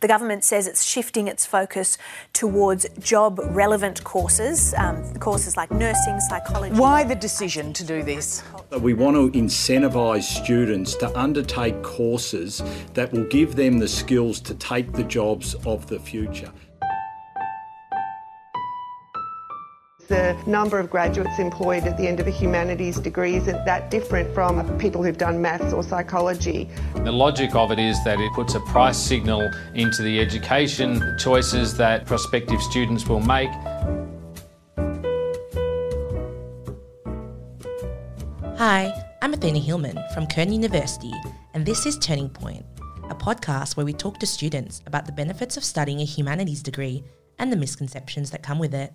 The government says it's shifting its focus towards job relevant courses, um, courses like nursing, psychology. Why the decision to do this? We want to incentivise students to undertake courses that will give them the skills to take the jobs of the future. The number of graduates employed at the end of a humanities degree isn't that different from people who've done maths or psychology. The logic of it is that it puts a price signal into the education choices that prospective students will make. Hi, I'm Athena Hillman from Curtin University, and this is Turning Point, a podcast where we talk to students about the benefits of studying a humanities degree and the misconceptions that come with it.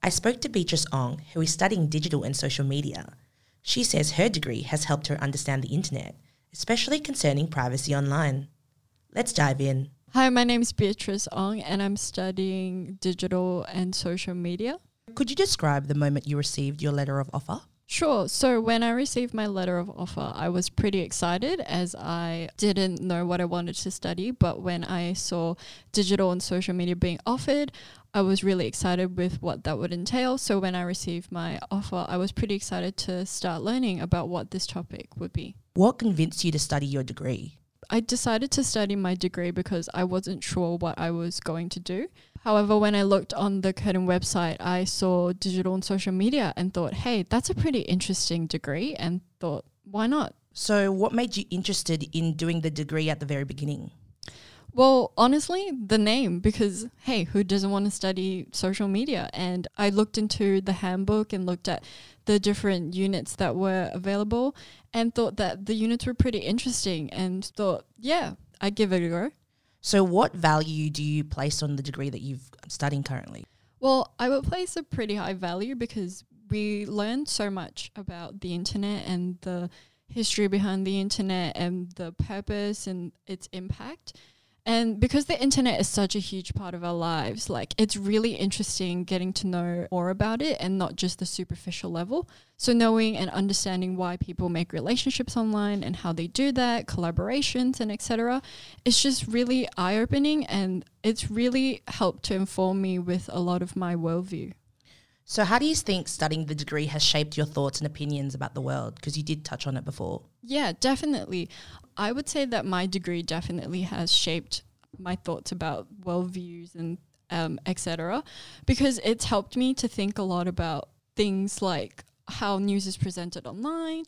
I spoke to Beatrice Ong, who is studying digital and social media. She says her degree has helped her understand the internet, especially concerning privacy online. Let's dive in. Hi, my name is Beatrice Ong, and I'm studying digital and social media. Could you describe the moment you received your letter of offer? Sure. So when I received my letter of offer, I was pretty excited as I didn't know what I wanted to study. But when I saw digital and social media being offered, I was really excited with what that would entail. So when I received my offer, I was pretty excited to start learning about what this topic would be. What convinced you to study your degree? I decided to study my degree because I wasn't sure what I was going to do. However, when I looked on the Curtin website, I saw digital and social media and thought, hey, that's a pretty interesting degree, and thought, why not? So, what made you interested in doing the degree at the very beginning? Well, honestly, the name, because hey, who doesn't want to study social media? And I looked into the handbook and looked at the different units that were available and thought that the units were pretty interesting and thought, yeah, I'd give it a go. So, what value do you place on the degree that you've studying currently? Well, I would place a pretty high value because we learned so much about the internet and the history behind the internet and the purpose and its impact. And because the internet is such a huge part of our lives, like it's really interesting getting to know more about it and not just the superficial level. So knowing and understanding why people make relationships online and how they do that, collaborations and etc. It's just really eye-opening and it's really helped to inform me with a lot of my worldview. So, how do you think studying the degree has shaped your thoughts and opinions about the world? Because you did touch on it before. Yeah, definitely. I would say that my degree definitely has shaped my thoughts about worldviews and um, etc. Because it's helped me to think a lot about things like how news is presented online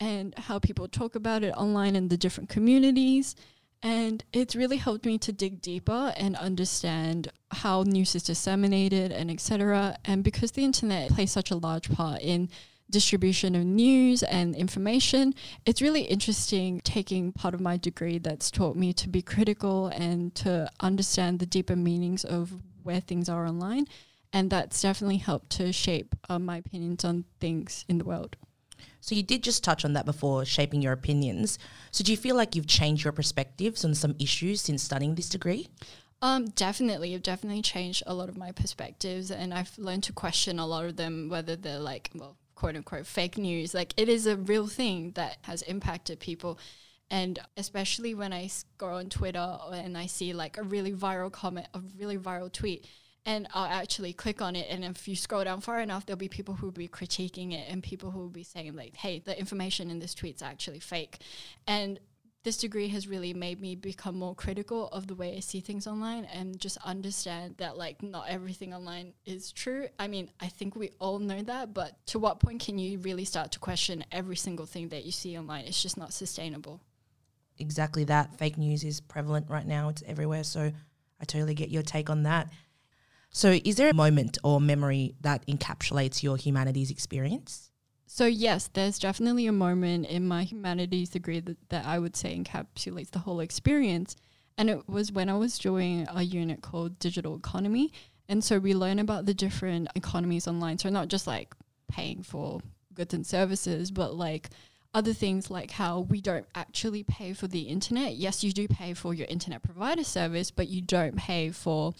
and how people talk about it online in the different communities and it's really helped me to dig deeper and understand how news is disseminated and etc. And because the internet plays such a large part in distribution of news and information, it's really interesting taking part of my degree that's taught me to be critical and to understand the deeper meanings of where things are online. And that's definitely helped to shape uh, my opinions on things in the world. So you did just touch on that before, shaping your opinions. So do you feel like you've changed your perspectives on some issues since studying this degree? Um, definitely, I've definitely changed a lot of my perspectives, and I've learned to question a lot of them, whether they're like, well, quote unquote, fake news. Like it is a real thing that has impacted people. And especially when I go on Twitter and I see like a really viral comment, a really viral tweet, and I'll actually click on it. And if you scroll down far enough, there'll be people who will be critiquing it and people who will be saying, like, hey, the information in this tweet's actually fake. And this degree has really made me become more critical of the way I see things online and just understand that, like, not everything online is true. I mean, I think we all know that, but to what point can you really start to question every single thing that you see online? It's just not sustainable. Exactly that. Fake news is prevalent right now, it's everywhere. So I totally get your take on that. So, is there a moment or memory that encapsulates your humanities experience? So, yes, there's definitely a moment in my humanities degree that, that I would say encapsulates the whole experience. And it was when I was doing a unit called Digital Economy. And so we learn about the different economies online. So, not just like paying for goods and services, but like other things like how we don't actually pay for the internet. Yes, you do pay for your internet provider service, but you don't pay for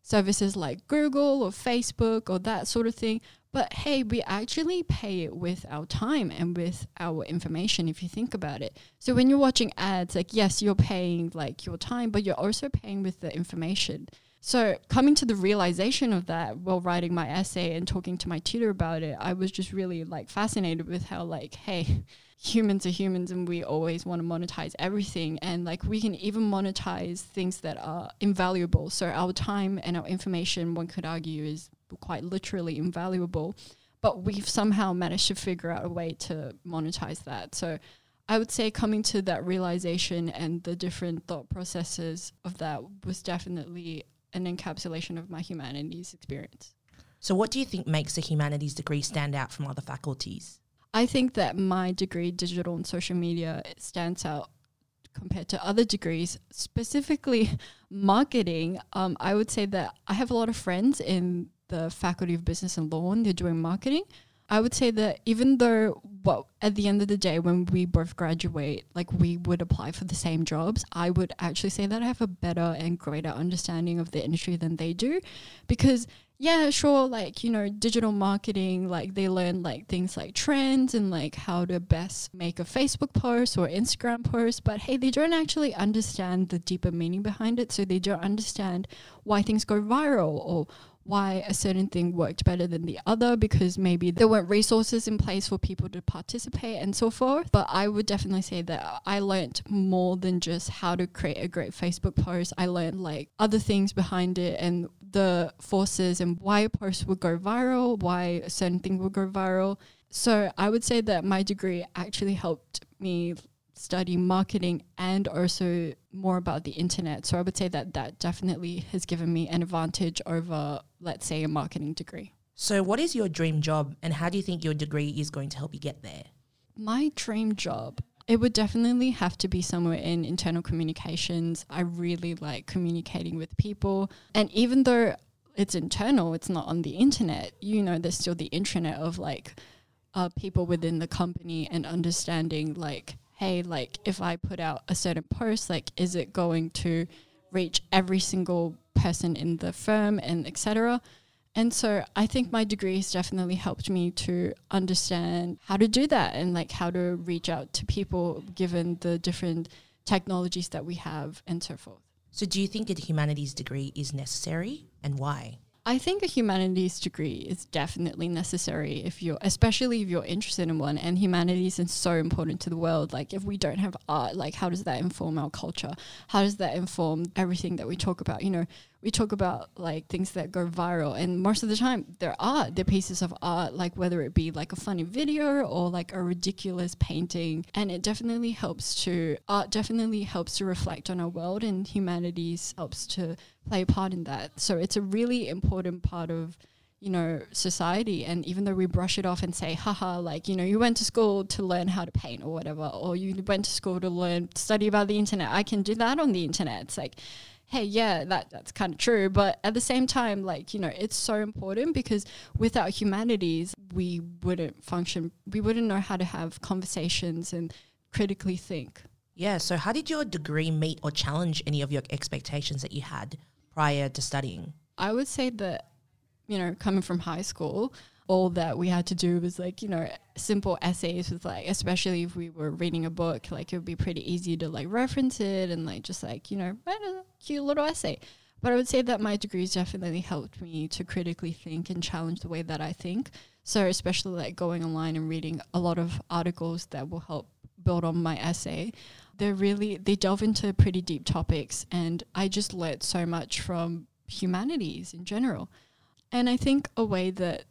services like Google or Facebook or that sort of thing. But hey, we actually pay it with our time and with our information if you think about it. So when you're watching ads, like yes, you're paying like your time, but you're also paying with the information. So coming to the realization of that while writing my essay and talking to my tutor about it, I was just really like fascinated with how like, hey, humans are humans and we always want to monetize everything and like we can even monetize things that are invaluable. So our time and our information one could argue is quite literally invaluable, but we've somehow managed to figure out a way to monetize that. So I would say coming to that realization and the different thought processes of that was definitely an encapsulation of my humanities experience. So, what do you think makes a humanities degree stand out from other faculties? I think that my degree, digital and social media, stands out compared to other degrees, specifically marketing. Um, I would say that I have a lot of friends in the Faculty of Business and Law, and they're doing marketing. I would say that even though, well, at the end of the day, when we both graduate, like we would apply for the same jobs, I would actually say that I have a better and greater understanding of the industry than they do. Because, yeah, sure, like, you know, digital marketing, like they learn like things like trends and like how to best make a Facebook post or Instagram post. But hey, they don't actually understand the deeper meaning behind it. So they don't understand why things go viral or why a certain thing worked better than the other because maybe there weren't resources in place for people to participate and so forth. But I would definitely say that I learned more than just how to create a great Facebook post. I learned like other things behind it and the forces and why a post would go viral, why a certain thing would go viral. So I would say that my degree actually helped me study marketing and also more about the internet. So I would say that that definitely has given me an advantage over, let's say, a marketing degree. So, what is your dream job, and how do you think your degree is going to help you get there? My dream job. It would definitely have to be somewhere in internal communications. I really like communicating with people. And even though it's internal, it's not on the internet, you know, there's still the intranet of like uh, people within the company and understanding like hey, like if I put out a certain post, like is it going to reach every single person in the firm and etc. And so I think my degree has definitely helped me to understand how to do that and like how to reach out to people given the different technologies that we have and so forth. So, do you think a humanities degree is necessary and why? I think a humanities degree is definitely necessary if you're, especially if you're interested in one. And humanities is so important to the world. Like, if we don't have art, like, how does that inform our culture? How does that inform everything that we talk about? You know, we talk about like things that go viral, and most of the time, there are the pieces of art, like whether it be like a funny video or like a ridiculous painting. And it definitely helps to, art definitely helps to reflect on our world, and humanities helps to play a part in that. So it's a really important part of you know society and even though we brush it off and say haha like you know you went to school to learn how to paint or whatever or you went to school to learn study about the internet i can do that on the internet it's like hey yeah that that's kind of true. But at the same time like you know it's so important because without humanities we wouldn't function. We wouldn't know how to have conversations and critically think. Yeah so how did your degree meet or challenge any of your expectations that you had prior to studying? I would say that, you know, coming from high school, all that we had to do was like, you know, simple essays with like, especially if we were reading a book, like it would be pretty easy to like reference it and like just like, you know, cute little essay. But I would say that my degrees definitely helped me to critically think and challenge the way that I think. So, especially like going online and reading a lot of articles that will help build on my essay they're really they delve into pretty deep topics and I just learnt so much from humanities in general. And I think a way that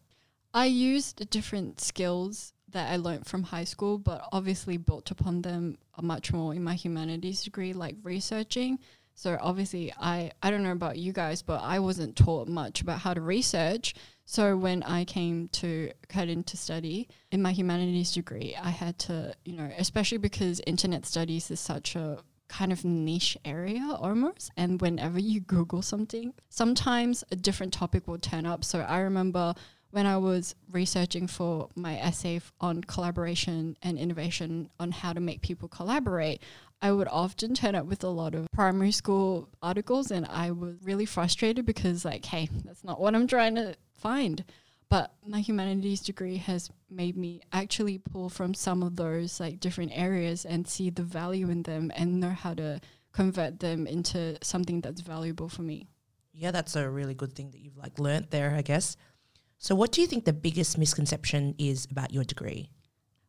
I used different skills that I learnt from high school, but obviously built upon them much more in my humanities degree, like researching. So obviously, I I don't know about you guys, but I wasn't taught much about how to research. So when I came to Curtin to study in my humanities degree, I had to, you know, especially because internet studies is such a kind of niche area almost. And whenever you Google something, sometimes a different topic will turn up. So I remember when I was researching for my essay on collaboration and innovation on how to make people collaborate, I would often turn up with a lot of primary school articles and I was really frustrated because like, hey, that's not what I'm trying to find. But my humanities degree has made me actually pull from some of those like different areas and see the value in them and know how to convert them into something that's valuable for me. Yeah, that's a really good thing that you've like learnt there, I guess. So what do you think the biggest misconception is about your degree?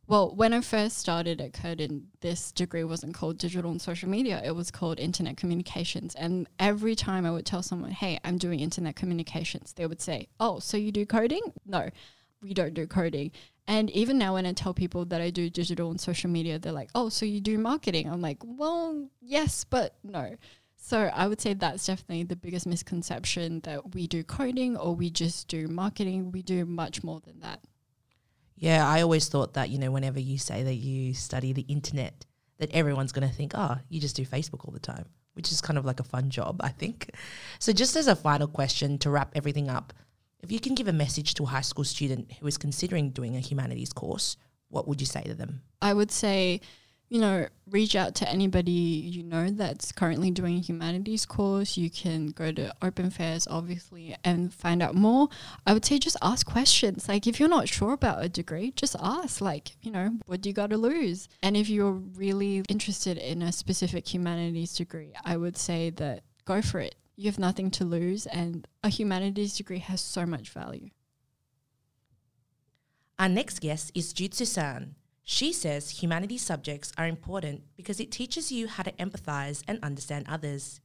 Well, when I first started at Curtin, this degree wasn't called digital and social media. It was called internet communications. And every time I would tell someone, hey, I'm doing internet communications, they would say, oh, so you do coding? No, we don't do coding. And even now, when I tell people that I do digital and social media, they're like, oh, so you do marketing? I'm like, well, yes, but no. So I would say that's definitely the biggest misconception that we do coding or we just do marketing. We do much more than that. Yeah, I always thought that, you know, whenever you say that you study the internet, that everyone's going to think, oh, you just do Facebook all the time, which is kind of like a fun job, I think. So, just as a final question to wrap everything up, if you can give a message to a high school student who is considering doing a humanities course, what would you say to them? I would say you know, reach out to anybody you know that's currently doing a humanities course. You can go to open fairs, obviously, and find out more. I would say just ask questions. Like, if you're not sure about a degree, just ask, like, you know, what do you got to lose? And if you're really interested in a specific humanities degree, I would say that go for it. You have nothing to lose, and a humanities degree has so much value. Our next guest is Jude Soussan. She says humanities subjects are important because it teaches you how to empathize and understand others.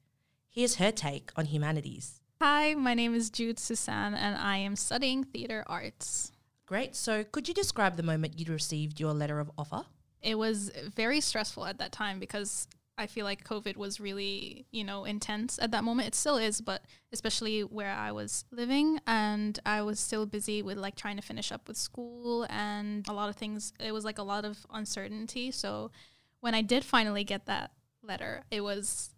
Here's her take on humanities. Hi, my name is Jude Soussan, and I am studying theatre arts. Great. So, could you describe the moment you received your letter of offer? It was very stressful at that time because I feel like COVID was really, you know, intense at that moment. It still is, but especially where I was living and I was still busy with like trying to finish up with school and a lot of things. It was like a lot of uncertainty. So when I did finally get that letter, it was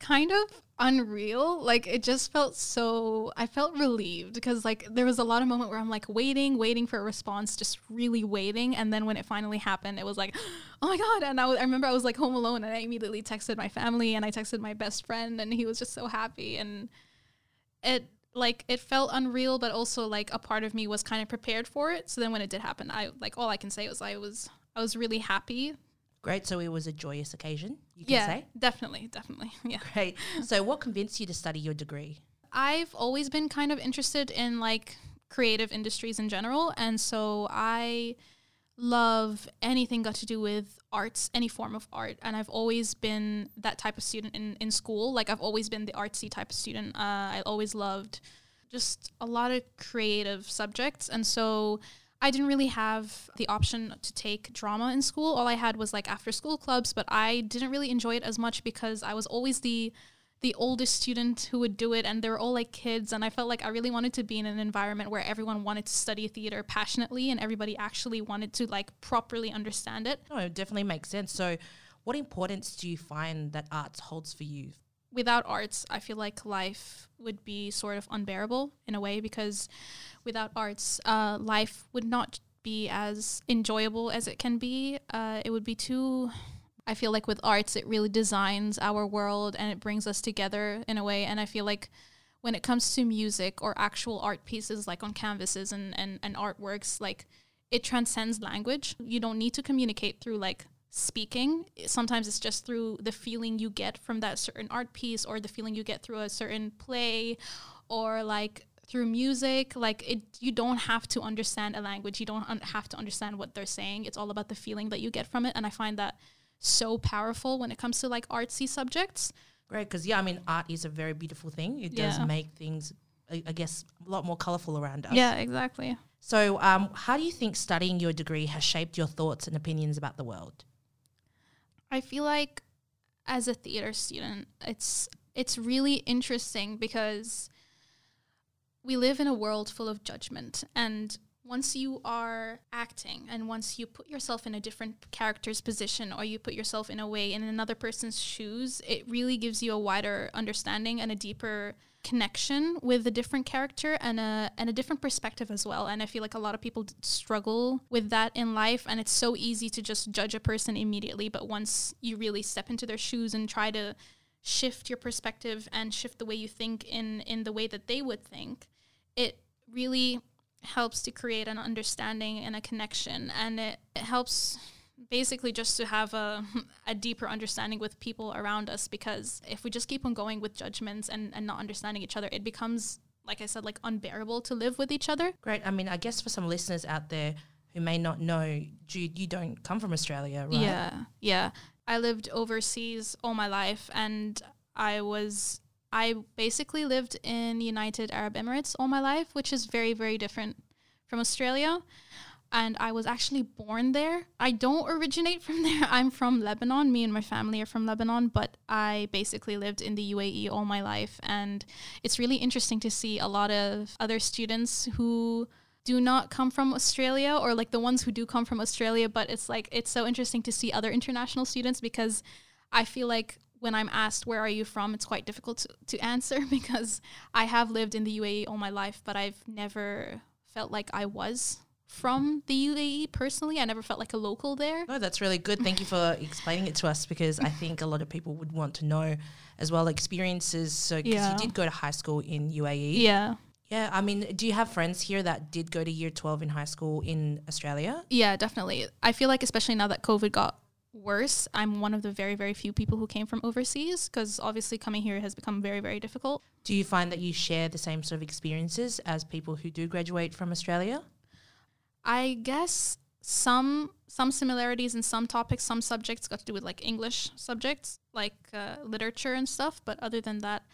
kind of unreal. Like it just felt so I felt relieved because like there was a lot of moment where I'm like waiting, waiting for a response, just really waiting. And then when it finally happened, it was like, oh my God. And I remember I was like home alone and I immediately texted my family and I texted my best friend and he was just so happy. And it like it felt unreal, but also like a part of me was kind of prepared for it. So then when it did happen, I like all I can say was I was I was really happy Great. So it was a joyous occasion, you can yeah, say? definitely, definitely. Yeah. Great. So what convinced you to study your degree? I've always been kind of interested in like creative industries in general. And so I love anything got to do with arts, any form of art. And I've always been that type of student in, in school. Like I've always been the artsy type of student. Uh, I always loved just a lot of creative subjects. And so I didn't really have the option to take drama in school. All I had was like after school clubs, but I didn't really enjoy it as much because I was always the the oldest student who would do it and they were all like kids and I felt like I really wanted to be in an environment where everyone wanted to study theater passionately and everybody actually wanted to like properly understand it. No, it definitely makes sense. So what importance do you find that arts holds for you? Without arts, I feel like life would be sort of unbearable in a way because without arts, uh, life would not be as enjoyable as it can be. Uh, it would be too. I feel like with arts, it really designs our world and it brings us together in a way. And I feel like when it comes to music or actual art pieces, like on canvases and, and, and artworks, like it transcends language. You don't need to communicate through like speaking. Sometimes it's just through the feeling you get from that certain art piece or the feeling you get through a certain play or like through music like it you don't have to understand a language you don't un- have to understand what they're saying it's all about the feeling that you get from it and i find that so powerful when it comes to like artsy subjects Great, because yeah, I mean, art is a very beautiful thing. It does Yeah. make things, I I guess, a lot more colorful around us. yeah exactly So, um, how do you think studying your degree has shaped your thoughts and opinions about the world? I feel like as a theater student, it's it's really interesting because we live in a world full of judgment. And once you are acting and once you put yourself in a different character's position or you put yourself in a way in another person's shoes, it really gives you a wider understanding and a deeper connection with a different character and a and a different perspective as well. And I feel like a lot of people struggle with that in life and it's so easy to just judge a person immediately, but once you really step into their shoes and try to shift your perspective and shift the way you think in in the way that they would think, it really helps to create an understanding and a connection and it, it helps basically just to have a, a deeper understanding with people around us because if we just keep on going with judgments and, and not understanding each other it becomes like i said like unbearable to live with each other Great. I mean, I guess for some listeners out there who may not know, Jude, you don't come from Australia, right? Yeah, yeah. I lived overseas all my life, and I was I basically lived in United Arab Emirates all my life, which is very very different from Australia. And I was actually born there. I don't originate from there. I'm from Lebanon. Me and my family are from Lebanon, but I basically lived in the UAE all my life. And it's really interesting to see a lot of other students who do not come from Australia or like the ones who do come from Australia, but it's like it's so interesting to see other international students because I feel like when I'm asked where are you from, it's quite difficult to, to answer because I have lived in the UAE all my life, but I've never felt like I was from the UAE personally. I never felt like a local there. No, that's really good. Thank you for explaining it to us because I think a lot of people would want to know as well experiences. So, because Yeah. you did go to high school in UAE. Yeah. Yeah. I mean, do you have friends here that did go to year 12 in high school in Australia? Yeah, definitely. I feel like especially now that COVID got worse, I'm one of the very very few people who came from overseas because obviously coming here has become very very difficult. Do you find that you share the same sort of experiences as people who do graduate from Australia? I guess some some similarities in some topics, some subjects got to do with like English subjects, like uh, literature and stuff. But other than that,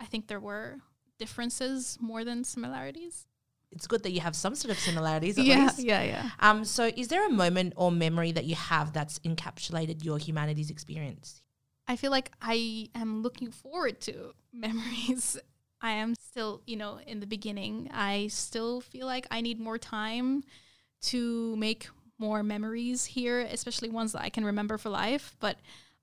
I think there were differences more than similarities. It's good that you have some sort of similarities at yeah, least. yeah, yeah. Um, so, is there a moment or memory that you have that's encapsulated your humanities experience? I feel like I am looking forward to memories. I am still, you know, in the beginning. I still feel like I need more time to make more memories here, especially ones that I can remember for life. But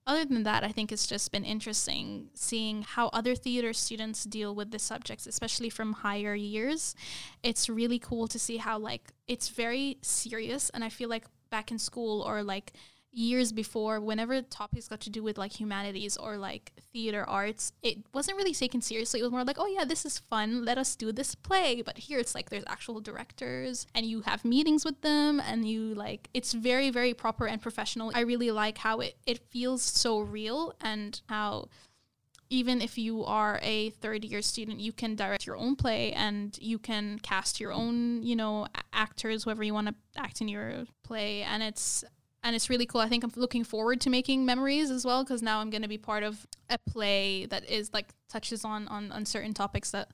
other than that, I think it's just been interesting seeing how other theater students deal with the subjects, especially from higher years. It's really cool to see how, like, it's very serious. And I feel like back in school or like years before, whenever topics got to do with like humanities or like theater arts, it wasn't really taken seriously. It was more like, oh yeah, this is fun. Let us do this play. But here it's like there's actual directors and you have meetings with them and you like it's very, very proper and professional. I really like how it, it feels so real and how even if you are a third year student, you can direct your own play and you can cast your own, you know, actors, whoever you want to act in your play. And it's and it's really cool. I think I'm looking forward to making memories as well because now I'm going to be part of a play that is like touches on on, on certain topics that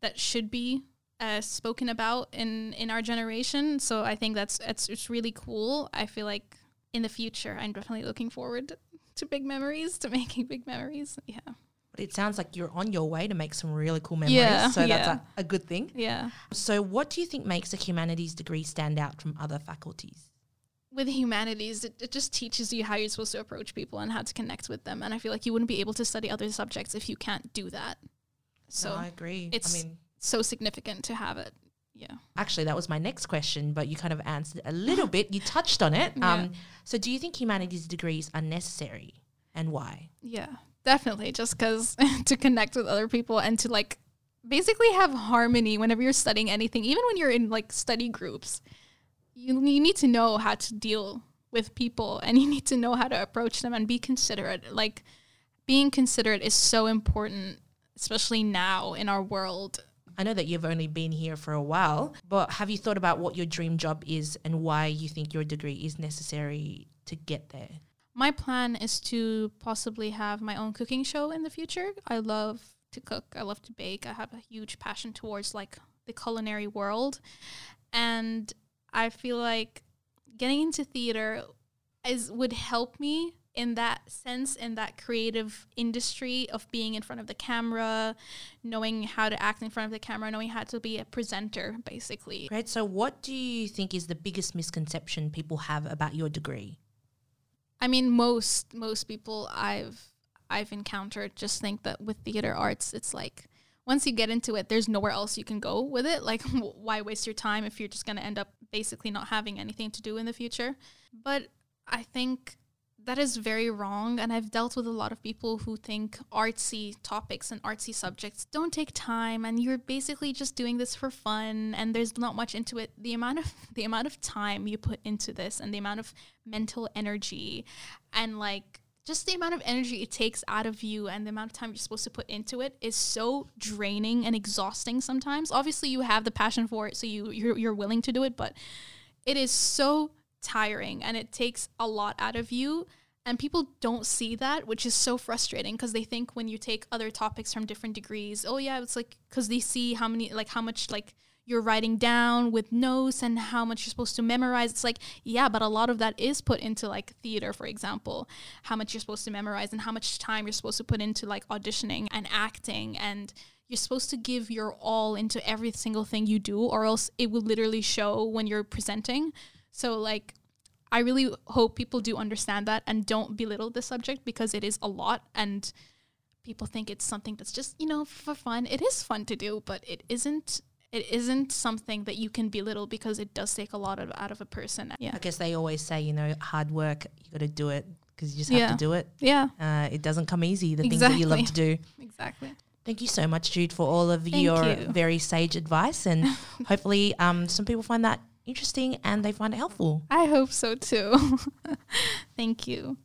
that should be uh, spoken about in in our generation. So I think that's it's it's really cool. I feel like in the future, I'm definitely looking forward to big memories, to making big memories. Yeah. But it sounds like you're on your way to make some really cool memories. Yeah, so that's a, a good thing. Yeah. So, what do you think makes a humanities degree stand out from other faculties? With humanities, it, it just teaches you how you're supposed to approach people and how to connect with them. And I feel like you wouldn't be able to study other subjects if you can't do that. So No, I agree. it's I mean, so significant to have it. Yeah. actually, that was my next question, but you kind of answered a little bit. You touched on it. Yeah. Um, so, do you think humanities degrees are necessary, and why? Yeah, definitely. Just because to connect with other people and to like basically have harmony whenever you're studying anything, even when you're in like study groups, you, you need to know how to deal with people and you need to know how to approach them and be considerate. Like being considerate is so important, especially now in our world. I know that you've only been here for a while, but have you thought about what your dream job is and why you think your degree is necessary to get there? My plan is to possibly have my own cooking show in the future. I love to cook. I love to bake. I have a huge passion towards like the culinary world. And I feel like getting into theater is would help me in that sense in that creative industry of being in front of the camera, knowing how to act in front of the camera, knowing how to be a presenter basically. Great. So, what do you think is the biggest misconception people have about your degree? I mean, most most people I've I've encountered just think that with theater arts, it's like once you get into it, there's nowhere else you can go with it. Like, why waste your time if you're just going to end up basically not having anything to do in the future? But I think that is very wrong. And I've dealt with a lot of people who think artsy topics and artsy subjects don't take time and you're basically just doing this for fun and there's not much into it. The amount of the amount of time you put into this and the amount of mental energy and like just the amount of energy it takes out of you and the amount of time you're supposed to put into it is so draining and exhausting sometimes. Obviously you have the passion for it so you you're, you're willing to do it, but it is so tiring and it takes a lot out of you and people don't see that which is so frustrating because they think when you take other topics from different degrees oh yeah it's like because they see how many like how much like you're writing down with notes and how much you're supposed to memorize. It's like yeah but a lot of that is put into like theater for example. How much you're supposed to memorize and how much time you're supposed to put into like auditioning and acting. And you're supposed to give your all into every single thing you do or else it will literally show when you're presenting. So like I really hope people do understand that and don't belittle the subject because it is a lot and people think it's something that's just, you know, for fun. It is fun to do, but it isn't it isn't something that you can belittle because it does take a lot of, out of a person. Yeah. I guess they always say, you know, hard work, you got to do it because you just have Yeah. to do it. Yeah. Uh, it doesn't come easy, the things that you love to do. Exactly. Thank you so much, Jude, for all of Thank your you. very sage advice. And hopefully, um, some people find that interesting and they find it helpful. I hope so too. Thank you.